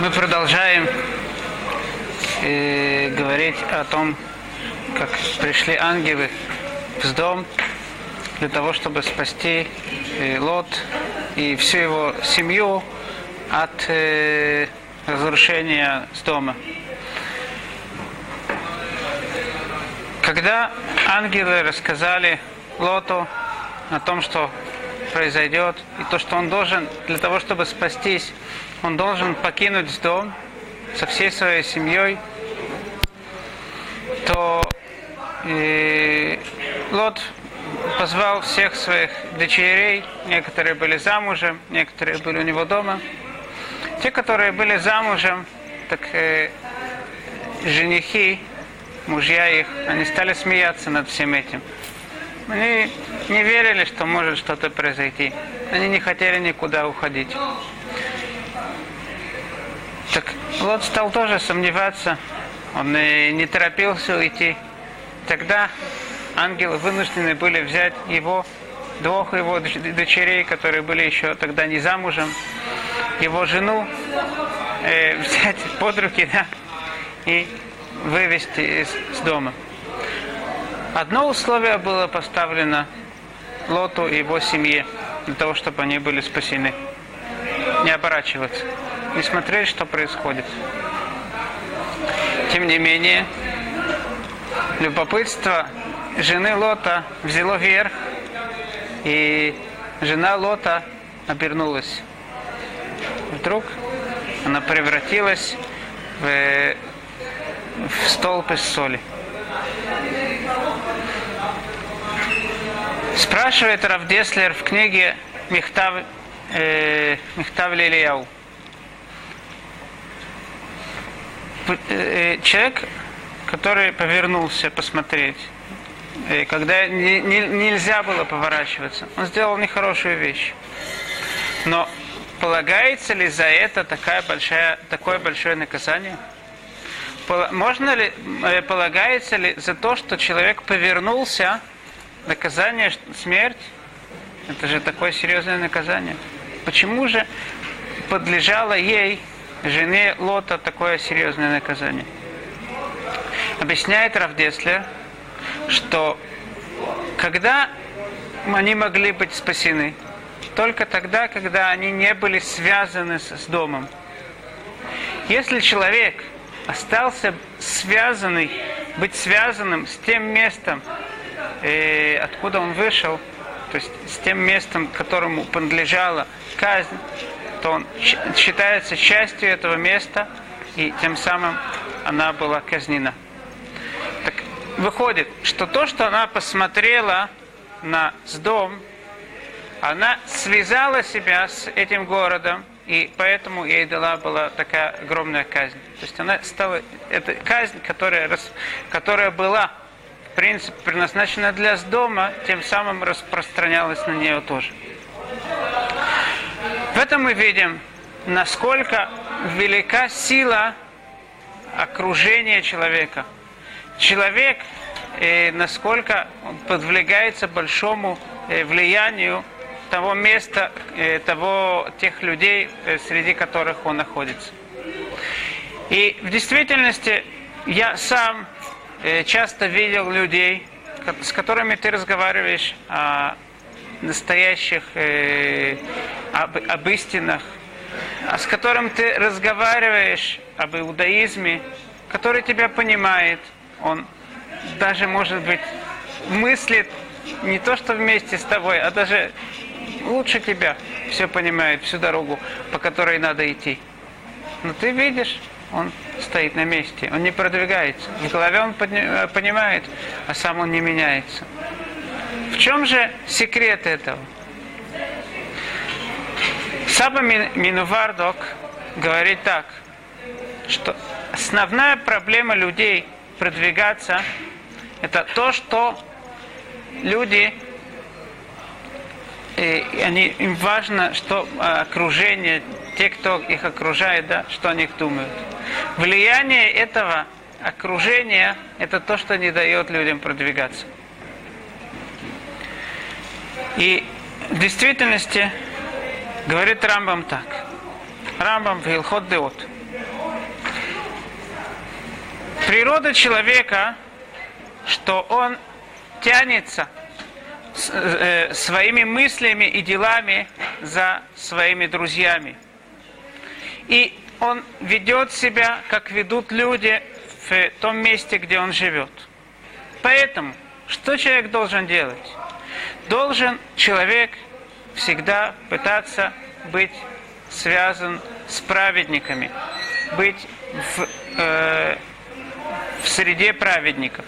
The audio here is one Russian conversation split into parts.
Мы продолжаем э, говорить о том, как пришли ангелы в дом для того, чтобы спасти э, Лот и всю его семью от э, разрушения с дома. Когда ангелы рассказали Лоту о том, что произойдет, и то, что он должен, для того, чтобы спастись, он должен покинуть дом со всей своей семьей, то и Лот позвал всех своих дочерей, некоторые были замужем, некоторые были у него дома. Те, которые были замужем, так э, женихи, мужья их, они стали смеяться над всем этим. Они не верили, что может что-то произойти. Они не хотели никуда уходить. Так Лот стал тоже сомневаться. Он не торопился уйти. Тогда ангелы вынуждены были взять его, двух его дочерей, которые были еще тогда не замужем, его жену, э, взять под руки да, и вывести из, из дома. Одно условие было поставлено Лоту и его семье для того, чтобы они были спасены. Не оборачиваться, не смотреть, что происходит. Тем не менее, любопытство жены Лота взяло верх, и жена Лота обернулась. Вдруг она превратилась в, в столб из соли. Спрашивает Равдеслер в книге Мехтав, э, Мехтав Лилияу. Э, человек, который повернулся посмотреть, э, когда не, не, нельзя было поворачиваться, он сделал нехорошую вещь. Но полагается ли за это такая большая, такое большое наказание? Можно ли, э, полагается ли за то, что человек повернулся, наказание смерть? Это же такое серьезное наказание. Почему же подлежало ей, жене Лота, такое серьезное наказание? Объясняет Равдеслер, что когда они могли быть спасены, только тогда, когда они не были связаны с домом. Если человек остался связанный, быть связанным с тем местом, э, откуда он вышел, то есть с тем местом, которому принадлежала казнь, то он считается частью этого места, и тем самым она была казнена. Так выходит, что то, что она посмотрела на дом, она связала себя с этим городом, и поэтому ей дала была такая огромная казнь. То есть она стала, это казнь, которая, которая была, в принципе, предназначена для дома, тем самым распространялась на нее тоже. В этом мы видим, насколько велика сила окружения человека. Человек, э, насколько он подвигается большому э, влиянию того места, э, того, тех людей, среди которых он находится. И в действительности я сам часто видел людей, с которыми ты разговариваешь о настоящих, об, об истинах, а с которым ты разговариваешь об иудаизме, который тебя понимает, он даже, может быть, мыслит не то, что вместе с тобой, а даже лучше тебя все понимает, всю дорогу, по которой надо идти. Но ты видишь, он стоит на месте, он не продвигается. В голове он э, понимает, а сам он не меняется. В чем же секрет этого? Саба Минувардок говорит так, что основная проблема людей продвигаться это то, что люди и они, им важно, что а, окружение, те, кто их окружает, да, что о них думают. Влияние этого окружения – это то, что не дает людям продвигаться. И в действительности говорит Рамбам так. Рамбам в Илхот Деот. Природа человека, что он тянется э, своими мыслями и делами за своими друзьями. И он ведет себя, как ведут люди в том месте, где он живет. Поэтому, что человек должен делать? Должен человек всегда пытаться быть связан с праведниками, быть в, э, в среде праведников,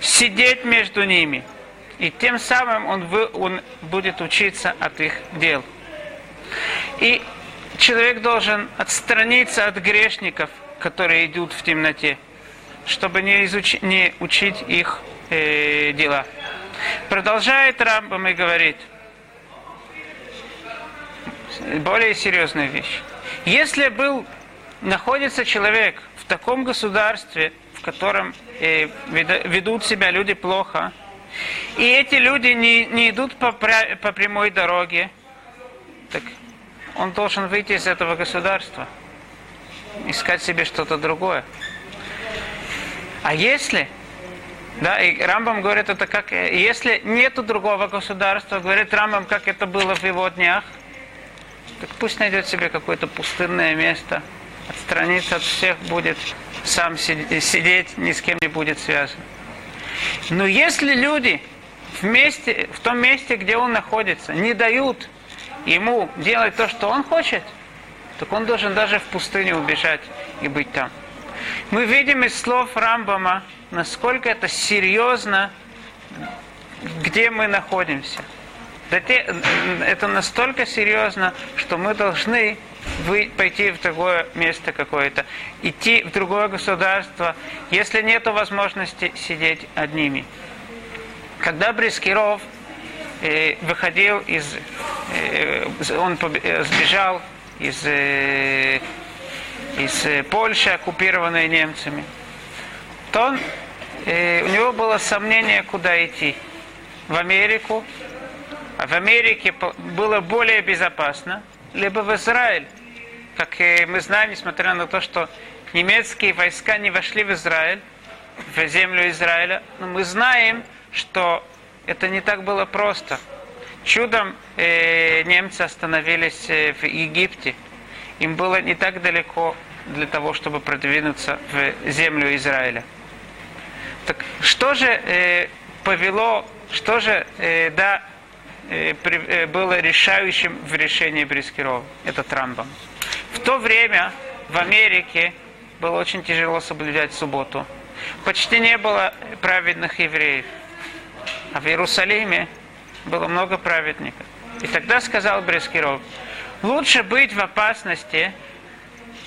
сидеть между ними, и тем самым он, вы, он будет учиться от их дел. И человек должен отстраниться от грешников, которые идут в темноте, чтобы не, изуч... не учить их э, дела. Продолжает Рамбам и говорит, более серьезная вещь. Если был, находится человек в таком государстве, в котором э, ведут себя люди плохо, и эти люди не, не идут по, по прямой дороге, так он должен выйти из этого государства, искать себе что-то другое. А если, да, и Рамбам говорит это как, если нету другого государства, говорит Рамбам, как это было в его днях, так пусть найдет себе какое-то пустынное место, отстраниться от всех будет, сам сидеть, ни с кем не будет связан. Но если люди в, месте, в том месте, где он находится, не дают ему делать то, что он хочет, так он должен даже в пустыню убежать и быть там. Мы видим из слов Рамбама, насколько это серьезно, где мы находимся. Это настолько серьезно, что мы должны пойти в другое место какое-то, идти в другое государство, если нет возможности сидеть одними. Когда Брискиров э, выходил из... Э, он э, сбежал из, из э, Польши, оккупированной немцами, то он, э, у него было сомнение, куда идти. В Америку, а в Америке было более безопасно, либо в Израиль. Как мы знаем, несмотря на то, что немецкие войска не вошли в Израиль, в землю Израиля, но мы знаем, что это не так было просто. Чудом э, немцы остановились э, в Египте. Им было не так далеко для того, чтобы продвинуться в землю Израиля. Так что же э, повело, что же э, да, э, при, э, было решающим в решении Брискирова? Это Трамбом. В то время в Америке было очень тяжело соблюдать субботу. Почти не было праведных евреев. А в Иерусалиме было много праведников. И тогда сказал Брескиров, лучше быть в опасности,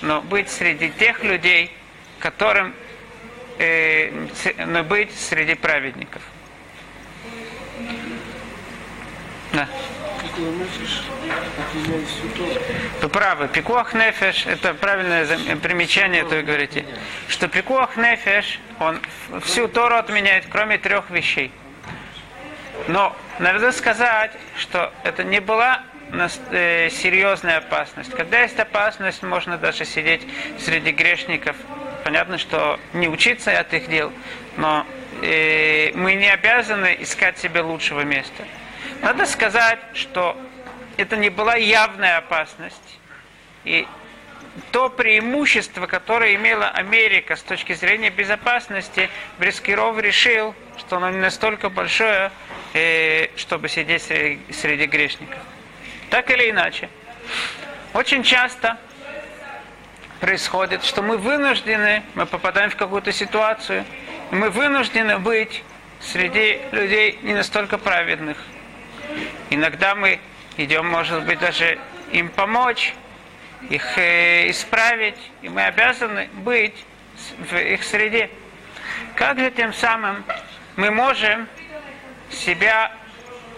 но быть среди тех людей, которым э, но быть среди праведников. Да. Вы правы. Пикуах нефеш, это правильное примечание, то вы говорите, что пикуах нефеш, он всю Тору отменяет, кроме трех вещей – но надо сказать, что это не была серьезная опасность. Когда есть опасность, можно даже сидеть среди грешников. Понятно, что не учиться от их дел, но э, мы не обязаны искать себе лучшего места. Надо сказать, что это не была явная опасность. И то преимущество, которое имела Америка с точки зрения безопасности, Брескиров решил, что оно не настолько большое, э, чтобы сидеть среди грешников. Так или иначе, очень часто происходит, что мы вынуждены, мы попадаем в какую-то ситуацию, и мы вынуждены быть среди людей не настолько праведных. Иногда мы идем, может быть, даже им помочь, их э, исправить, и мы обязаны быть в их среде. Как же тем самым мы можем себя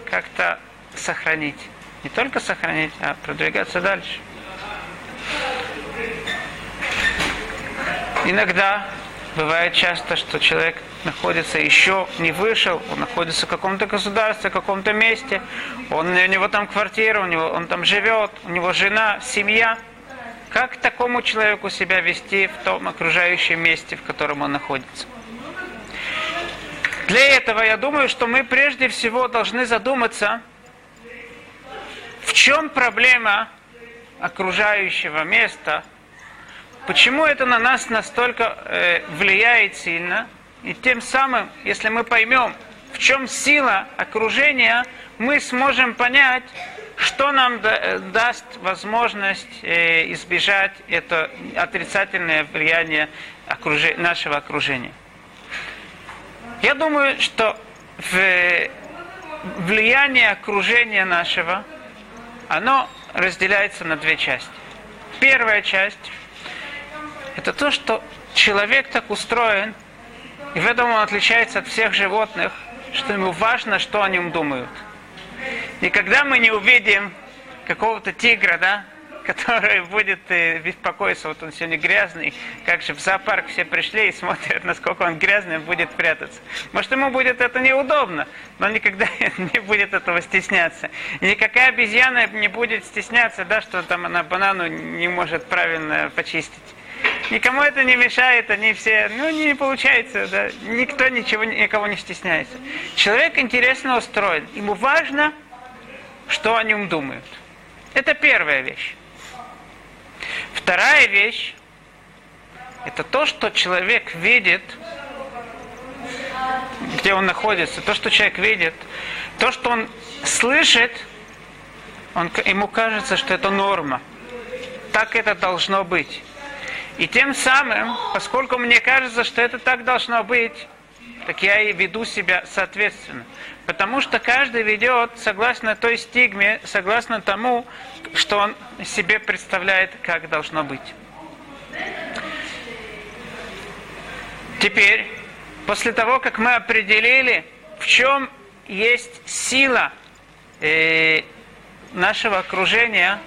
как-то сохранить? Не только сохранить, а продвигаться дальше. Иногда бывает часто, что человек находится еще не вышел, он находится в каком-то государстве, в каком-то месте, он, у него там квартира, у него, он там живет, у него жена, семья – как такому человеку себя вести в том окружающем месте, в котором он находится. Для этого я думаю, что мы прежде всего должны задуматься, в чем проблема окружающего места, почему это на нас настолько э, влияет сильно, и тем самым, если мы поймем, в чем сила окружения, мы сможем понять, что нам да, даст возможность э, избежать это отрицательное влияние окружи, нашего окружения. Я думаю, что в влияние окружения нашего, оно разделяется на две части. Первая часть – это то, что человек так устроен, и в этом он отличается от всех животных, что ему важно, что о нем думают. И когда мы не увидим какого-то тигра, да, который будет э, беспокоиться, вот он сегодня грязный, как же в зоопарк все пришли и смотрят, насколько он грязный, будет прятаться. Может, ему будет это неудобно, но он никогда не будет этого стесняться. Никакая обезьяна не будет стесняться, да, что там она банану не может правильно почистить. Никому это не мешает, они все, ну, не получается, да, никто ничего, никого не стесняется. Человек интересно устроен, ему важно, что о нем думают. Это первая вещь. Вторая вещь – это то, что человек видит, где он находится, то, что человек видит, то, что он слышит, он, ему кажется, что это норма. Так это должно быть. И тем самым, поскольку мне кажется, что это так должно быть, так я и веду себя соответственно. Потому что каждый ведет согласно той стигме, согласно тому, что он себе представляет, как должно быть. Теперь, после того, как мы определили, в чем есть сила э, нашего окружения,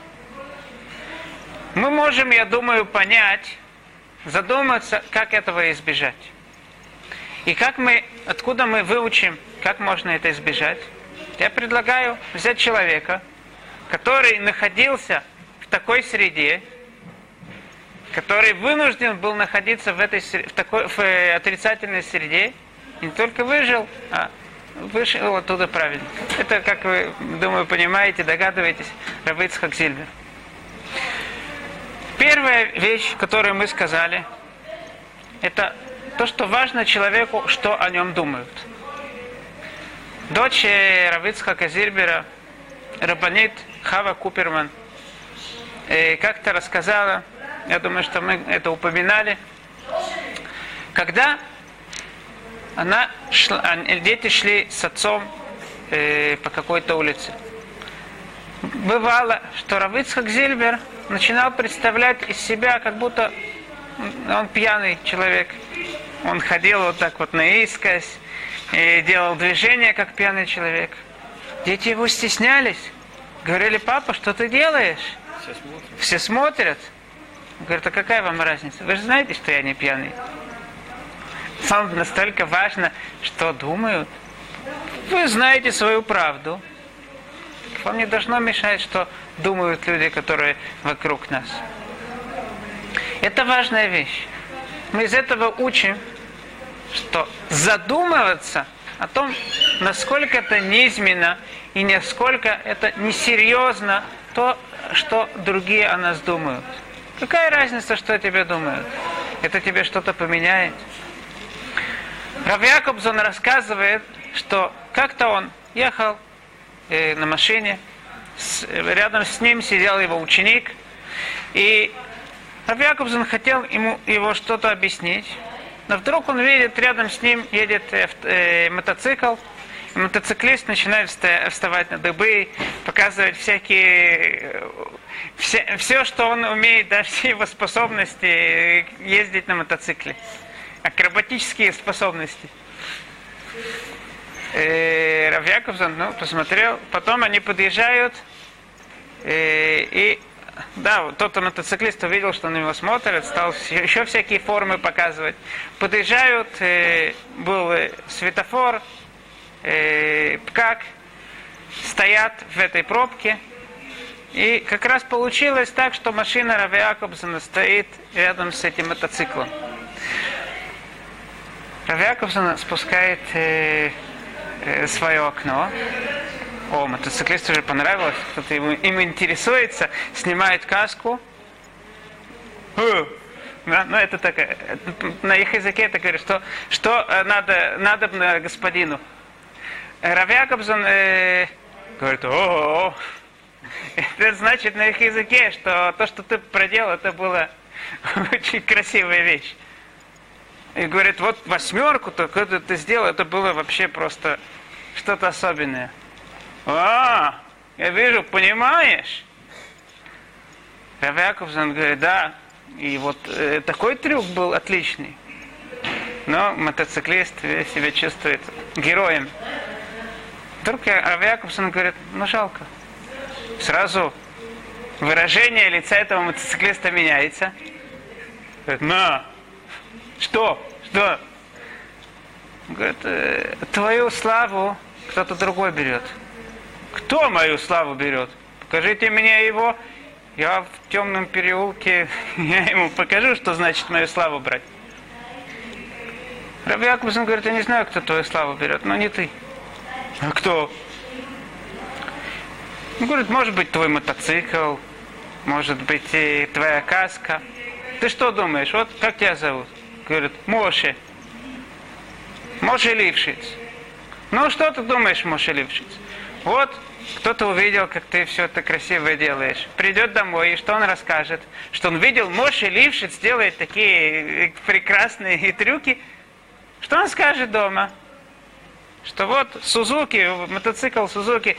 мы можем, я думаю, понять, задуматься, как этого избежать. И как мы, откуда мы выучим, как можно это избежать? Я предлагаю взять человека, который находился в такой среде, который вынужден был находиться в этой в такой в э, отрицательной среде, и не только выжил, а вышел оттуда правильно. Это, как вы, думаю, понимаете, догадываетесь, Равыцхак Зильбер. Первая вещь, которую мы сказали, это то, что важно человеку, что о нем думают. Дочь Равицха Казильбера, Рабанит Хава Куперман, э, как-то рассказала, я думаю, что мы это упоминали, когда она шла, дети шли с отцом э, по какой-то улице. Бывало, что Равицхак Зильбер начинал представлять из себя, как будто он пьяный человек. Он ходил вот так вот наискось и делал движения, как пьяный человек. Дети его стеснялись. Говорили, папа, что ты делаешь? Все смотрят. Все смотрят. Говорит, а какая вам разница? Вы же знаете, что я не пьяный. Вам настолько важно, что думают. Вы знаете свою правду. Вам не должно мешать, что думают люди, которые вокруг нас. Это важная вещь. Мы из этого учим, что задумываться о том, насколько это низменно и насколько это несерьезно то, что другие о нас думают. Какая разница, что о тебе думают? Это тебе что-то поменяет? Рав Якобсон рассказывает, что как-то он ехал э, на машине, с, рядом с ним сидел его ученик, и Рав Якобсон хотел ему его что-то объяснить, но вдруг он видит, рядом с ним едет э, э, мотоцикл, и мотоциклист начинает вставать на дыбы, показывать всякие, э, все, все, что он умеет, даже все его способности э, ездить на мотоцикле. Акробатические способности. Э, Рав Яковсон, ну, посмотрел. Потом они подъезжают, э, и да, тот мотоциклист увидел, что на него смотрят, стал еще всякие формы показывать. Подъезжают, э, был э, светофор, э, пкак, стоят в этой пробке. И как раз получилось так, что машина Рави Якобсона стоит рядом с этим мотоциклом. Рави Якобсон спускает э, э, свое окно. О, мотоциклисту уже понравилось, кто-то ему, им интересуется, снимает каску. Да, ну, это так, э, на их языке это говорит, что, что э, надо, надо господину. Рави Якобсон э, говорит, о, это значит на их языке, что то, что ты проделал, это было очень красивая вещь. И говорит, вот восьмерку, то ты сделал, это было вообще просто что-то особенное. А, я вижу, понимаешь? Рав Яковсон говорит, да. И вот э, такой трюк был отличный. Но мотоциклист себя чувствует героем. Вдруг Рав Яковсон говорит, ну жалко. Сразу выражение лица этого мотоциклиста меняется. Говорит, на, что? Что? Говорит, «Э, твою славу кто-то другой берет. Кто мою славу берет? Покажите мне его. Я в темном переулке, я ему покажу, что значит мою славу брать. Раби Якубсон говорит, я не знаю, кто твою славу берет, но не ты. А кто? Он говорит, может быть, твой мотоцикл, может быть, и твоя каска. Ты что думаешь? Вот как тебя зовут? Говорит, Моше. Моше Лившиц. Ну, что ты думаешь, Моше Лившиц? Вот кто-то увидел, как ты все это красивое делаешь. Придет домой, и что он расскажет? Что он видел, Моше Лившиц делает такие прекрасные трюки. Что он скажет дома? Что вот Сузуки, мотоцикл Сузуки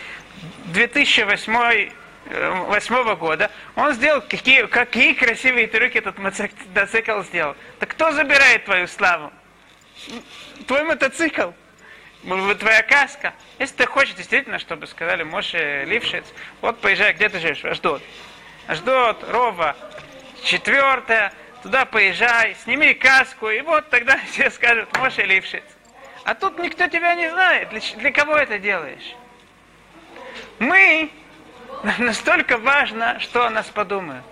2008 2008 года, он сделал, какие, какие красивые трюки этот мотоцикл сделал. Так кто забирает твою славу? Твой мотоцикл. Твоя каска. Если ты хочешь действительно, чтобы сказали Моше Лившиц, вот поезжай, где ты живешь? Аждот. Аждот, Рова, четвертая, туда поезжай, сними каску, и вот тогда все скажут Моше Лившиц. А тут никто тебя не знает. Для, для кого это делаешь? Мы настолько важно, что о нас подумают.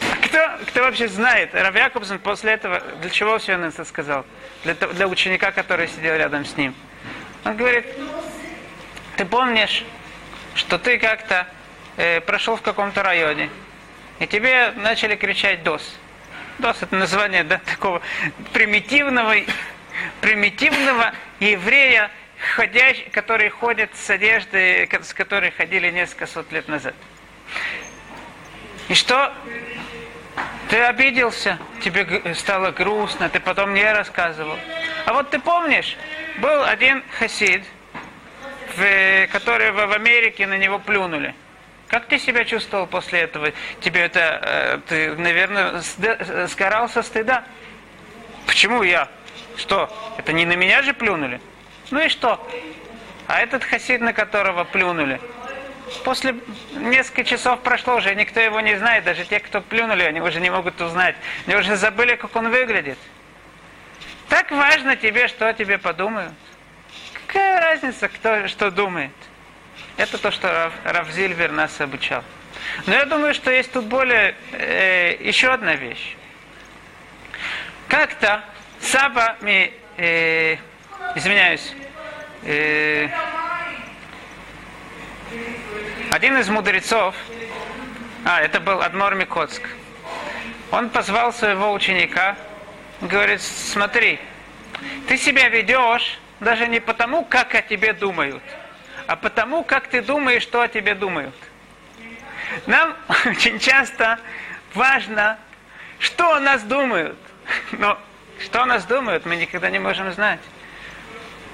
А кто, кто вообще знает? Рав Якобсон после этого, для чего все он это сказал? Для, для ученика, который сидел рядом с ним. Он говорит, ты помнишь, что ты как-то э, прошел в каком-то районе, и тебе начали кричать ДОС. ДОС это название да, такого примитивного, примитивного еврея, ходящий, которые ходят с одеждой, с которой ходили несколько сот лет назад. И что? Ты обиделся, тебе стало грустно, ты потом мне рассказывал. А вот ты помнишь, был один хасид, в, который в Америке на него плюнули. Как ты себя чувствовал после этого? Тебе это, э, ты, наверное, сгорал со стыда. Почему я? Что? Это не на меня же плюнули? Ну и что? А этот хасид, на которого плюнули, после нескольких часов прошло уже, никто его не знает, даже те, кто плюнули, они уже не могут узнать. Они уже забыли, как он выглядит. Так важно тебе, что тебе подумают. Какая разница, кто что думает? Это то, что Рав, Рав нас обучал. Но я думаю, что есть тут более э, еще одна вещь. Как-то Саба ми, э, извиняюсь, э, один из мудрецов, а, это был Адмор Микоцк, он позвал своего ученика, говорит, смотри, ты себя ведешь даже не потому, как о тебе думают, а потому, как ты думаешь, что о тебе думают. Нам очень часто важно, что о нас думают. Но что о нас думают, мы никогда не можем знать.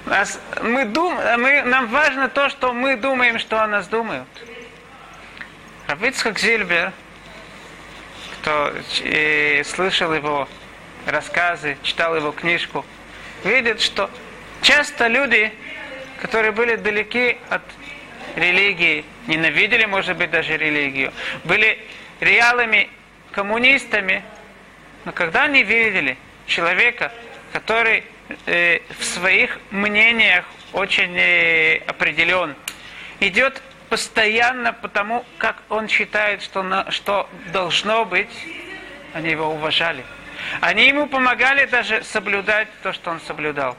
Нас, мы дум, мы, нам важно то, что мы думаем, что о нас думают. Равицхак Зильбер, кто э, слышал его рассказы, читал его книжку, видит, что часто люди, которые были далеки от религии, ненавидели, может быть, даже религию, были реалами коммунистами, но когда они видели человека, который э, в своих мнениях очень э, определен, идет постоянно потому, как он считает, что, на, что должно быть, они его уважали. Они ему помогали даже соблюдать то, что он соблюдал.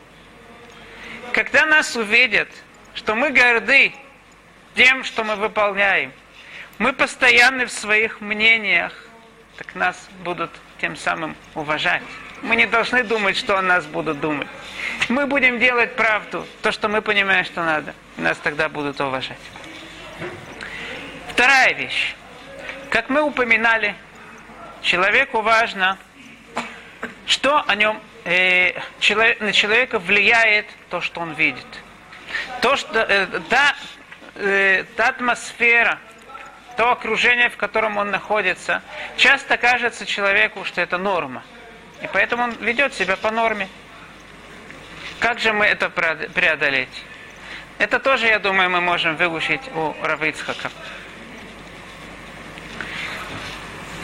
Когда нас увидят, что мы горды тем, что мы выполняем, мы постоянны в своих мнениях, так нас будут тем самым уважать. Мы не должны думать, что о нас будут думать. Мы будем делать правду, то, что мы понимаем, что надо. И нас тогда будут уважать. Вторая вещь. Как мы упоминали, человеку важно, что о нем, э, человек, на человека влияет то, что он видит. То, что, э, та, э, та атмосфера, то окружение, в котором он находится, часто кажется человеку, что это норма. И поэтому он ведет себя по норме. Как же мы это преодолеть? Это тоже, я думаю, мы можем выучить у Равицхака.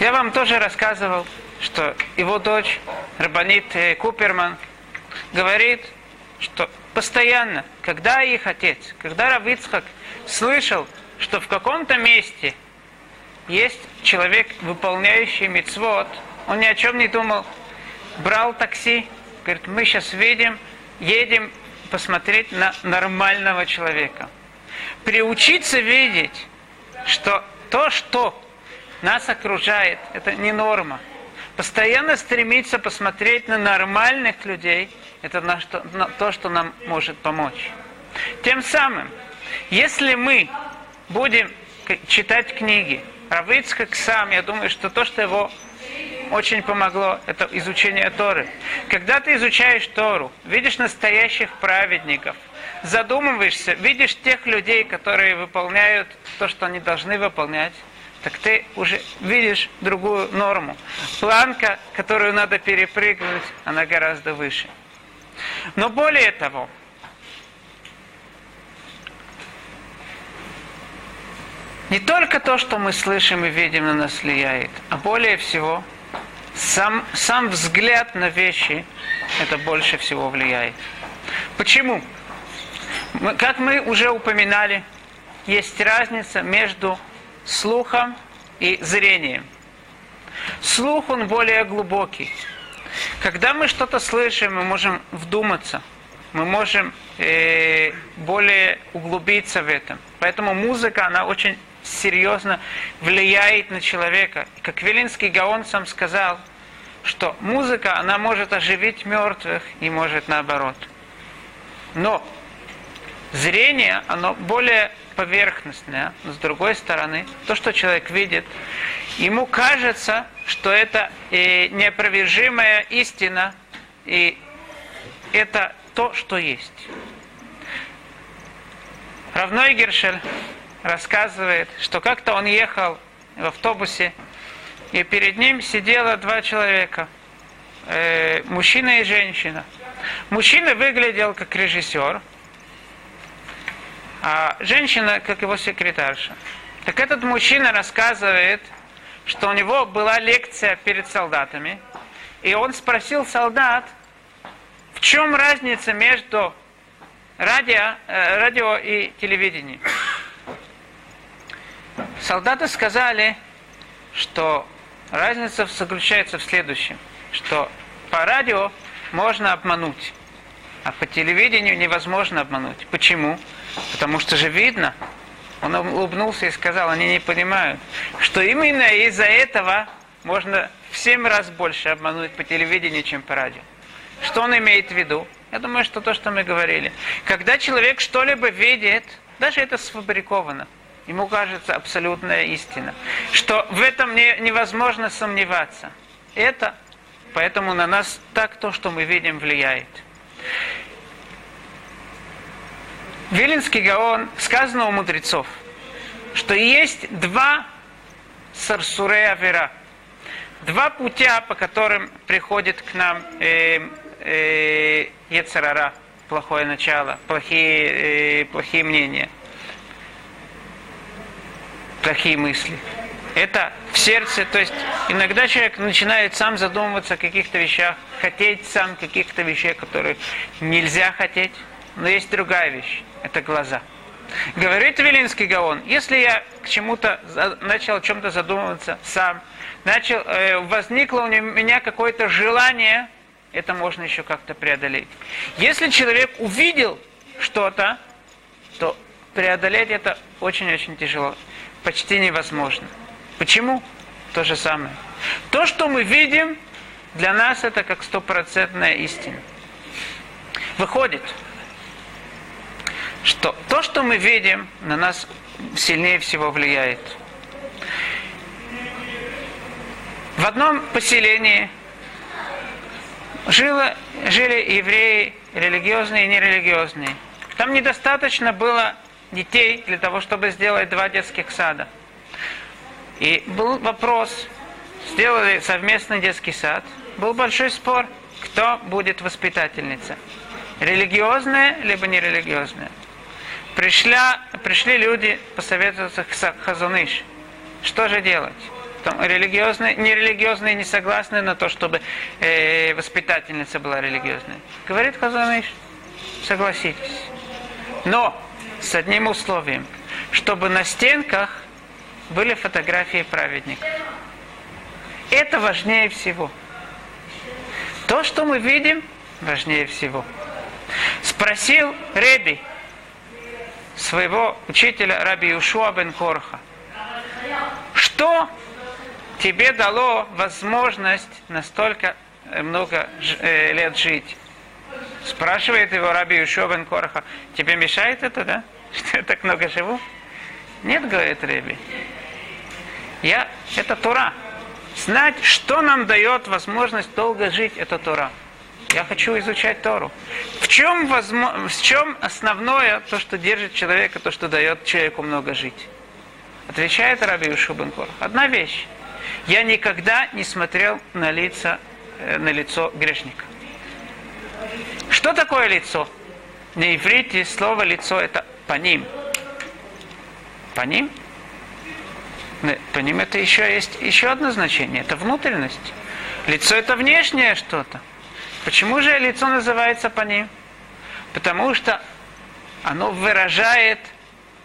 Я вам тоже рассказывал, что его дочь, Рабанит э, Куперман, говорит, что постоянно, когда их отец, когда Равицхак слышал, что в каком-то месте есть человек, выполняющий мицвод, он ни о чем не думал, брал такси, говорит, мы сейчас видим, едем посмотреть на нормального человека. Приучиться видеть, что то, что нас окружает, это не норма. Постоянно стремиться посмотреть на нормальных людей, это на что, на то, что нам может помочь. Тем самым, если мы будем читать книги, Равицкак сам, я думаю, что то, что его очень помогло, это изучение Торы. Когда ты изучаешь Тору, видишь настоящих праведников, задумываешься, видишь тех людей, которые выполняют то, что они должны выполнять, так ты уже видишь другую норму. Планка, которую надо перепрыгнуть, она гораздо выше. Но более того, не только то, что мы слышим и видим, на нас влияет, а более всего – сам, сам взгляд на вещи это больше всего влияет. Почему? Как мы уже упоминали, есть разница между слухом и зрением. Слух, он более глубокий. Когда мы что-то слышим, мы можем вдуматься, мы можем э, более углубиться в этом. Поэтому музыка, она очень серьезно влияет на человека. Как Велинский Гаон сам сказал, что музыка, она может оживить мертвых и может наоборот. Но зрение, оно более поверхностное. Но с другой стороны, то, что человек видит, ему кажется, что это и неопровержимая истина, и это то, что есть. Равной Гершель рассказывает, что как-то он ехал в автобусе, и перед ним сидело два человека, э, мужчина и женщина. Мужчина выглядел как режиссер, а женщина как его секретарша. Так этот мужчина рассказывает, что у него была лекция перед солдатами, и он спросил солдат, в чем разница между радио, э, радио и телевидением. Солдаты сказали, что разница заключается в следующем, что по радио можно обмануть, а по телевидению невозможно обмануть. Почему? Потому что же видно, он улыбнулся и сказал, они не понимают, что именно из-за этого можно в семь раз больше обмануть по телевидению, чем по радио. Что он имеет в виду? Я думаю, что то, что мы говорили. Когда человек что-либо видит, даже это сфабриковано, ему кажется абсолютная истина. Что в этом не, невозможно сомневаться. Это, поэтому на нас так то, что мы видим, влияет. Вилинский Гаон сказано у мудрецов, что есть два сарсурея вера, два путя, по которым приходит к нам э, э, Ецарара, плохое начало, плохие, э, плохие мнения плохие мысли. Это в сердце, то есть иногда человек начинает сам задумываться о каких-то вещах, хотеть сам каких-то вещей, которые нельзя хотеть. Но есть другая вещь, это глаза. Говорит Вилинский Гаон, если я к чему-то начал о чем-то задумываться сам, начал, э, возникло у меня какое-то желание, это можно еще как-то преодолеть. Если человек увидел что-то, то преодолеть это очень-очень тяжело, почти невозможно. Почему? То же самое. То, что мы видим, для нас это как стопроцентная истина. Выходит, что то, что мы видим, на нас сильнее всего влияет. В одном поселении жило, жили евреи религиозные и нерелигиозные. Там недостаточно было детей для того, чтобы сделать два детских сада. И был вопрос, сделали совместный детский сад, был большой спор, кто будет воспитательница. Религиозная, либо нерелигиозная. Пришля, пришли люди посоветоваться к Хазуныш. Что же делать? Там религиозные, нерелигиозные не согласны на то, чтобы э, воспитательница была религиозная. Говорит Хазуныш, согласитесь. Но с одним условием, чтобы на стенках были фотографии праведников. Это важнее всего. То, что мы видим, важнее всего. Спросил Реби своего учителя Раби Ушуа бен Корха, что тебе дало возможность настолько много э, лет жить? Спрашивает его Раби Ушуа бен Корха, тебе мешает это, да? Что я так много живу? Нет, говорит Реби. Я, это Тура. Знать, что нам дает возможность долго жить, это Тора. Я хочу изучать Тору. В чем, возможно, в чем основное то, что держит человека, то, что дает человеку много жить? Отвечает Раби Шубенкор. Одна вещь. Я никогда не смотрел на, лица, э, на лицо грешника. Что такое лицо? На иврите слово лицо это по ним. По ним? По ним это еще есть еще одно значение. Это внутренность. Лицо это внешнее что-то. Почему же лицо называется по ним? Потому что оно выражает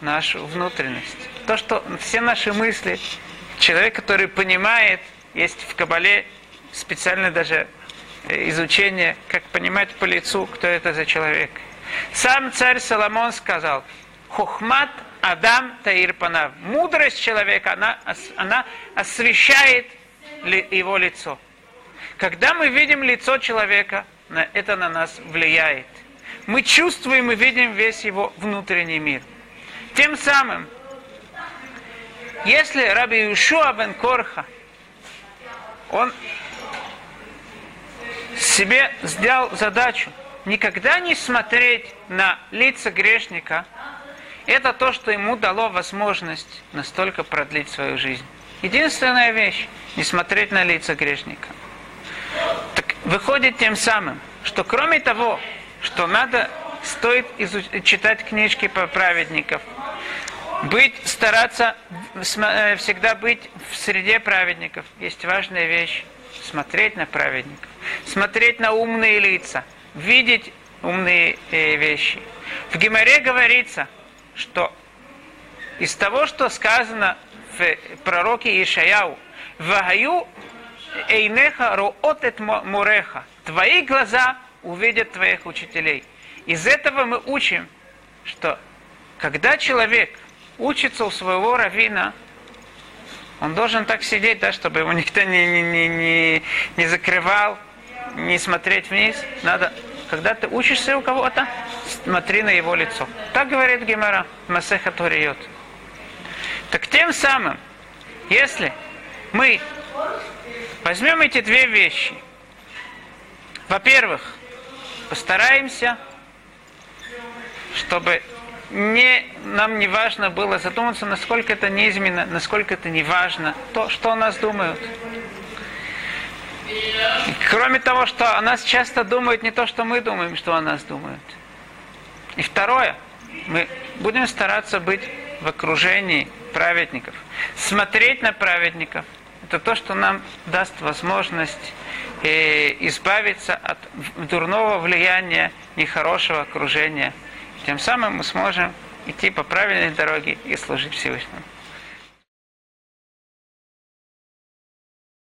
нашу внутренность. То, что все наши мысли, человек, который понимает, есть в Кабале специально даже изучение, как понимать по лицу, кто это за человек. Сам царь Соломон сказал, Хохмат Адам Таирпанав. Мудрость человека, она, она освещает его лицо. Когда мы видим лицо человека, это на нас влияет. Мы чувствуем и видим весь его внутренний мир. Тем самым, если Раби Юшуа бен Корха, он себе сделал задачу никогда не смотреть на лица грешника, это то, что ему дало возможность настолько продлить свою жизнь. Единственная вещь – не смотреть на лица грешника. Так выходит тем самым, что кроме того, что надо, стоит изуч- читать книжки про праведников, быть, стараться э, всегда быть в среде праведников. Есть важная вещь – смотреть на праведников, смотреть на умные лица, видеть умные э, вещи. В Гимаре говорится – что из того, что сказано в пророке Ишаяу, «Вагаю эйнеха роотет муреха» Твои глаза увидят твоих учителей. Из этого мы учим, что когда человек учится у своего равина, он должен так сидеть, да, чтобы его никто не, не, не, не закрывал, не смотреть вниз. Надо когда ты учишься у кого-то, смотри на его лицо. Так говорит Гемора Масеха Ториот. Так тем самым, если мы возьмем эти две вещи, во-первых, постараемся, чтобы не, нам не важно было задуматься, насколько это неизменно, насколько это не важно, то, что о нас думают. Кроме того, что о нас часто думают не то, что мы думаем, что о нас думают. И второе, мы будем стараться быть в окружении праведников. Смотреть на праведников – это то, что нам даст возможность э, избавиться от дурного влияния нехорошего окружения. Тем самым мы сможем идти по правильной дороге и служить Всевышнему.